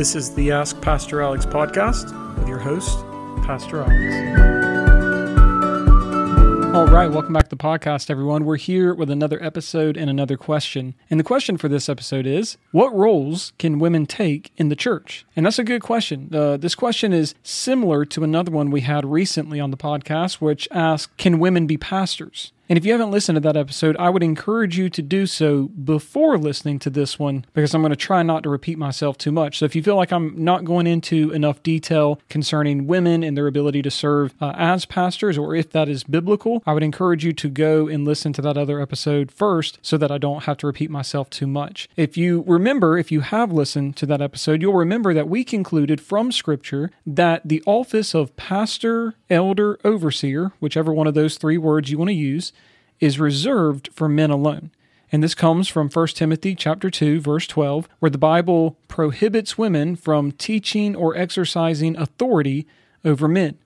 This is the Ask Pastor Alex podcast with your host, Pastor Alex. All right, welcome back to the podcast, everyone. We're here with another episode and another question. And the question for this episode is What roles can women take in the church? And that's a good question. Uh, this question is similar to another one we had recently on the podcast, which asked Can women be pastors? And if you haven't listened to that episode, I would encourage you to do so before listening to this one because I'm going to try not to repeat myself too much. So if you feel like I'm not going into enough detail concerning women and their ability to serve uh, as pastors, or if that is biblical, I would encourage you to go and listen to that other episode first so that I don't have to repeat myself too much. If you remember, if you have listened to that episode, you'll remember that we concluded from Scripture that the office of pastor, elder, overseer, whichever one of those three words you want to use, is reserved for men alone. And this comes from 1 Timothy chapter 2 verse 12 where the Bible prohibits women from teaching or exercising authority over men.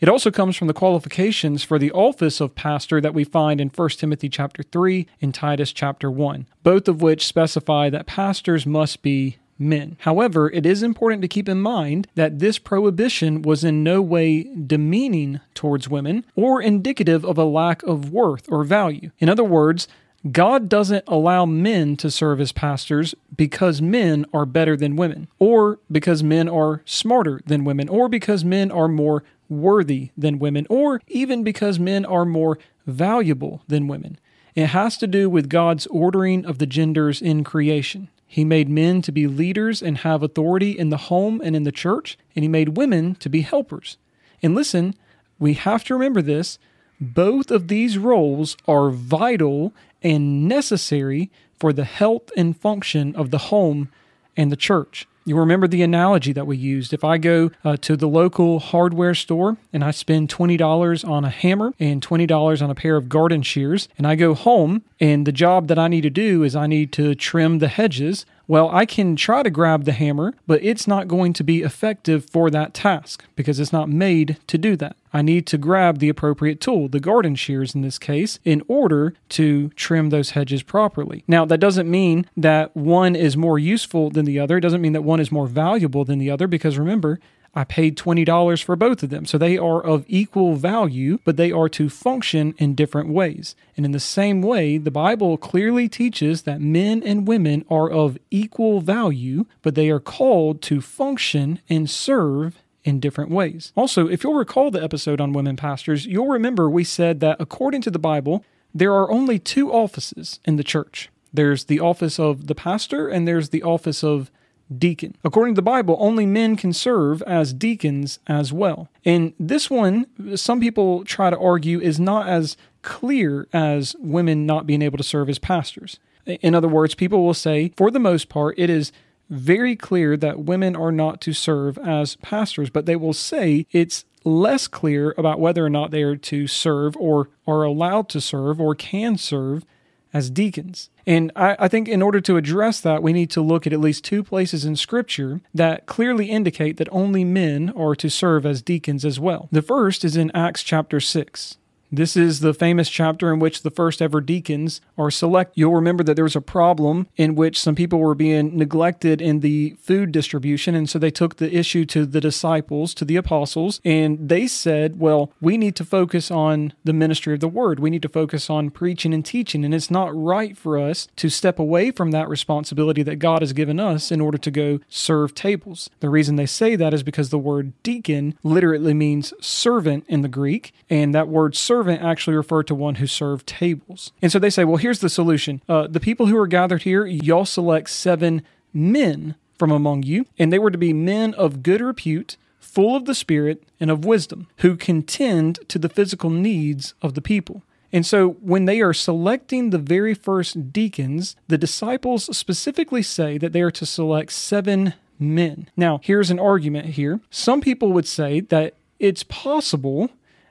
It also comes from the qualifications for the office of pastor that we find in 1 Timothy chapter 3 and Titus chapter 1, both of which specify that pastors must be men. However, it is important to keep in mind that this prohibition was in no way demeaning towards women or indicative of a lack of worth or value. In other words, God doesn't allow men to serve as pastors because men are better than women, or because men are smarter than women, or because men are more worthy than women, or even because men are more valuable than women. It has to do with God's ordering of the genders in creation. He made men to be leaders and have authority in the home and in the church, and he made women to be helpers. And listen, we have to remember this both of these roles are vital and necessary for the health and function of the home and the church. You remember the analogy that we used. If I go uh, to the local hardware store and I spend $20 on a hammer and $20 on a pair of garden shears, and I go home and the job that I need to do is I need to trim the hedges, well, I can try to grab the hammer, but it's not going to be effective for that task because it's not made to do that. I need to grab the appropriate tool, the garden shears in this case, in order to trim those hedges properly. Now, that doesn't mean that one is more useful than the other. It doesn't mean that one is more valuable than the other because remember, I paid $20 for both of them. So they are of equal value, but they are to function in different ways. And in the same way, the Bible clearly teaches that men and women are of equal value, but they are called to function and serve in different ways. Also, if you'll recall the episode on women pastors, you'll remember we said that according to the Bible, there are only two offices in the church. There's the office of the pastor and there's the office of deacon. According to the Bible, only men can serve as deacons as well. And this one, some people try to argue, is not as clear as women not being able to serve as pastors. In other words, people will say, for the most part, it is very clear that women are not to serve as pastors, but they will say it's less clear about whether or not they are to serve or are allowed to serve or can serve as deacons. And I, I, think in order to address that, we need to look at at least two places in Scripture that clearly indicate that only men are to serve as deacons as well. The first is in Acts chapter 6. This is the famous chapter in which the first ever deacons are select. You'll remember that there was a problem in which some people were being neglected in the food distribution, and so they took the issue to the disciples, to the apostles, and they said, Well, we need to focus on the ministry of the word. We need to focus on preaching and teaching, and it's not right for us to step away from that responsibility that God has given us in order to go serve tables. The reason they say that is because the word deacon literally means servant in the Greek, and that word servant servant actually referred to one who served tables. And so they say, well, here's the solution. Uh, the people who are gathered here, y'all select seven men from among you, and they were to be men of good repute, full of the Spirit and of wisdom, who contend to the physical needs of the people. And so when they are selecting the very first deacons, the disciples specifically say that they are to select seven men. Now, here's an argument here. Some people would say that it's possible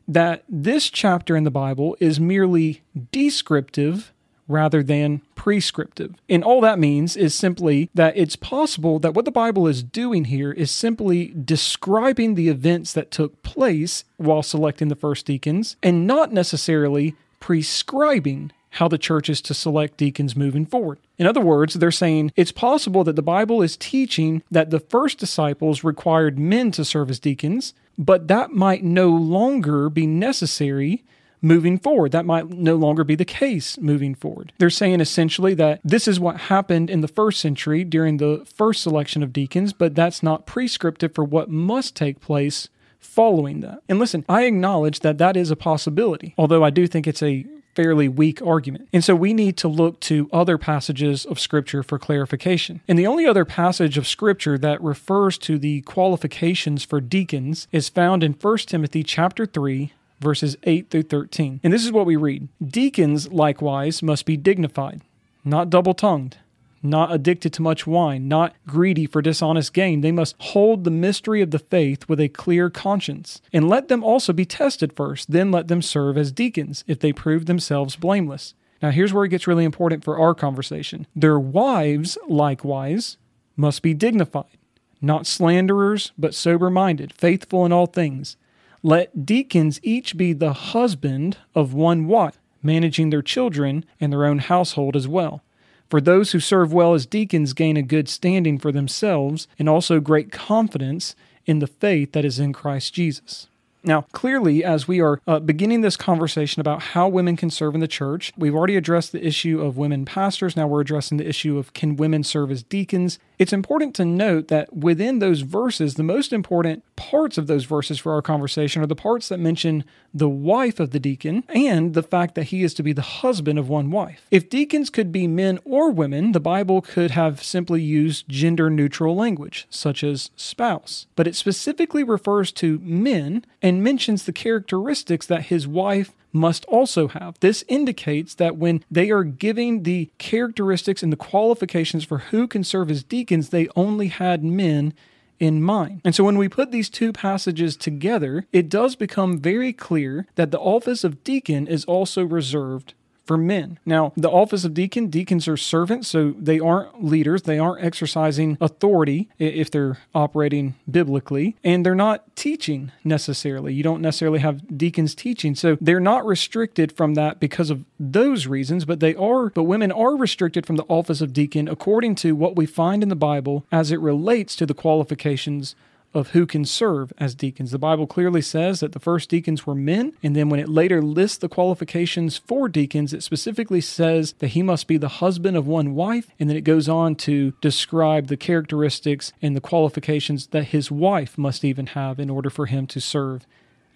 that this chapter in the Bible is merely descriptive rather than prescriptive. And all that means is simply that it's possible that what the Bible is doing here is simply describing the events that took place while selecting the first deacons and not necessarily prescribing how the church is to select deacons moving forward. In other words, they're saying it's possible that the Bible is teaching that the first disciples required men to serve as deacons, but that might no longer be necessary moving forward. That might no longer be the case moving forward. They're saying essentially that this is what happened in the first century during the first selection of deacons, but that's not prescriptive for what must take place following that. And listen, I acknowledge that that is a possibility, although I do think it's a fairly weak argument. And so we need to look to other passages of Scripture for clarification. And the only other passage of Scripture that refers to the qualifications for deacons is found in 1 Timothy chapter 3 verses 8 through 13. And this is what we read Deacons likewise must be dignified, not double tongued not addicted to much wine, not greedy for dishonest gain. They must hold the mystery of the faith with a clear conscience. And let them also be tested first, then let them serve as deacons if they prove themselves blameless. Now, here's where it gets really important for our conversation. Their wives, likewise, must be dignified, not slanderers, but sober minded, faithful in all things. Let deacons each be the husband of one wife, managing their children and their own household as well. For those who serve well as deacons gain a good standing for themselves and also great confidence in the faith that is in Christ Jesus. Now, clearly, as we are uh, beginning this conversation about how women can serve in the church, we've already addressed the issue of women pastors. Now we're addressing the issue of can women serve as deacons. It's important to note that within those verses, the most important parts of those verses for our conversation are the parts that mention the wife of the deacon and the fact that he is to be the husband of one wife. If deacons could be men or women, the Bible could have simply used gender neutral language, such as spouse. But it specifically refers to men and mentions the characteristics that his wife must also have. This indicates that when they are giving the characteristics and the qualifications for who can serve as deacons, they only had men in mind. And so when we put these two passages together, it does become very clear that the office of deacon is also reserved for men. Now, the office of deacon, deacons are servants, so they aren't leaders. They aren't exercising authority if they're operating biblically, and they're not teaching necessarily. You don't necessarily have deacons teaching. So they're not restricted from that because of those reasons, but they are, but women are restricted from the office of deacon according to what we find in the Bible as it relates to the qualifications of who can serve as deacons. The Bible clearly says that the first deacons were men, and then when it later lists the qualifications for deacons, it specifically says that he must be the husband of one wife, and then it goes on to describe the characteristics and the qualifications that his wife must even have in order for him to serve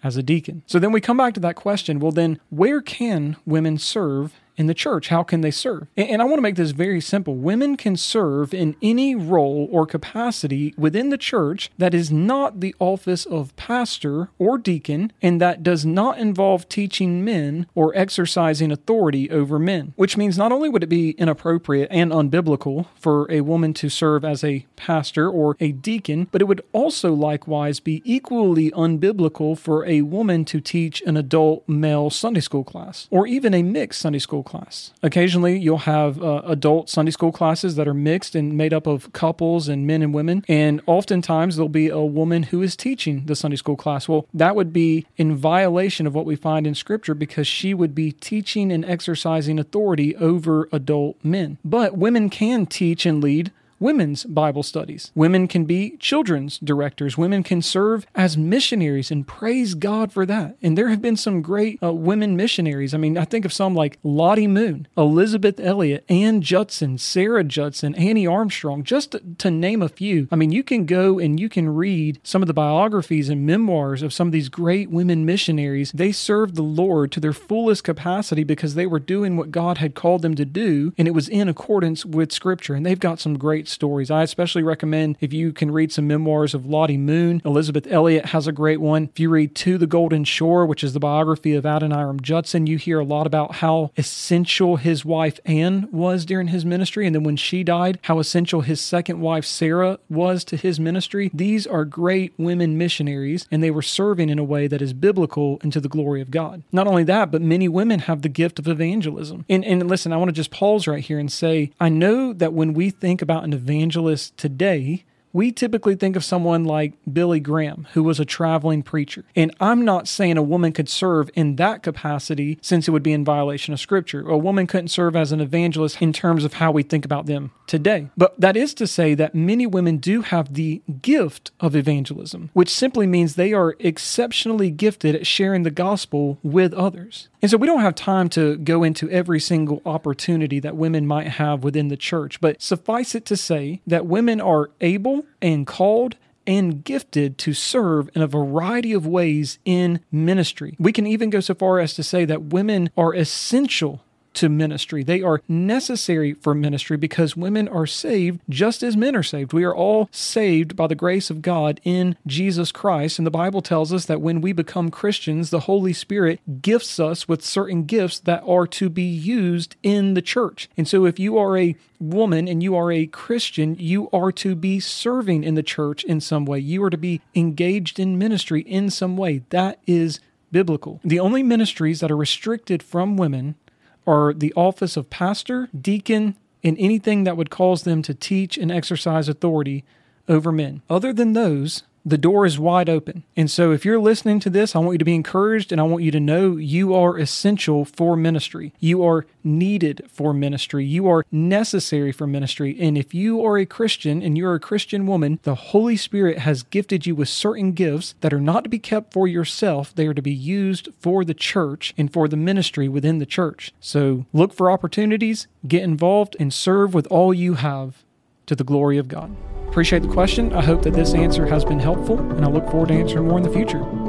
as a deacon. So then we come back to that question well, then, where can women serve in the church. How can they serve? And I want to make this very simple. Women can serve in any role or capacity within the church that is not the office of pastor or deacon and that does not involve teaching men or exercising authority over men. Which means not only would it be inappropriate and unbiblical for a woman to serve as a pastor or a deacon, but it would also likewise be equally unbiblical for a woman to teach an adult male Sunday school class or even a mixed Sunday school class. Occasionally, you'll have uh, adult Sunday school classes that are mixed and made up of couples and men and women. And oftentimes, there'll be a woman who is teaching the Sunday school class. Well, that would be in violation of what we find in Scripture because she would be teaching and exercising authority over adult men. But women can teach and lead women's Bible studies. Women can be children's directors. Women can serve as missionaries and praise God for that. And there have been some great uh, women missionaries. I mean, I think of some like Lottie Moon, Elisabeth Elliot, Ann Judson, Sarah Judson, Annie Armstrong, just to, to name a few. I mean, you can go and you can read some of the biographies and memoirs of some of these great women missionaries. They served the Lord to their fullest capacity because they were doing what God had called them to do, and it was in accordance with Scripture. And they've got some great stories. I especially recommend if you can read some memoirs of Lottie Moon. Elisabeth Elliot has a great one. If you read To the Golden Shore, which is the biography of Adoniram Judson, you hear a lot about how essential his wife Ann was during his ministry. And then when she died, how essential his second wife Sarah was to his ministry. These are great women missionaries, and they were serving in a way that is biblical and to the glory of God. Not only that, but many women have the gift of evangelism. And, and listen, I want to just pause right here and say, I know that when we think about an evangelist today, we typically think of someone like Billy Graham, who was a traveling preacher. And I'm not saying a woman could serve in that capacity since it would be in violation of scripture. A woman couldn't serve as an evangelist in terms of how we think about them today. But that is to say that many women do have the gift of evangelism, which simply means they are exceptionally gifted at sharing the gospel with others. And so we don't have time to go into every single opportunity that women might have within the church, but suffice it to say that women are able and called and gifted to serve in a variety of ways in ministry. We can even go so far as to say that women are essential to ministry. They are necessary for ministry because women are saved just as men are saved. We are all saved by the grace of God in Jesus Christ. And the Bible tells us that when we become Christians, the Holy Spirit gifts us with certain gifts that are to be used in the church. And so if you are a woman and you are a Christian, you are to be serving in the church in some way. You are to be engaged in ministry in some way. That is biblical. The only ministries that are restricted from women are the office of pastor, deacon, and anything that would cause them to teach and exercise authority over men. Other than those, the door is wide open. And so, if you're listening to this, I want you to be encouraged and I want you to know you are essential for ministry. You are needed for ministry. You are necessary for ministry. And if you are a Christian and you're a Christian woman, the Holy Spirit has gifted you with certain gifts that are not to be kept for yourself, they are to be used for the church and for the ministry within the church. So, look for opportunities, get involved, and serve with all you have to the glory of God. Appreciate the question. I hope that this answer has been helpful, and I look forward to answering more in the future.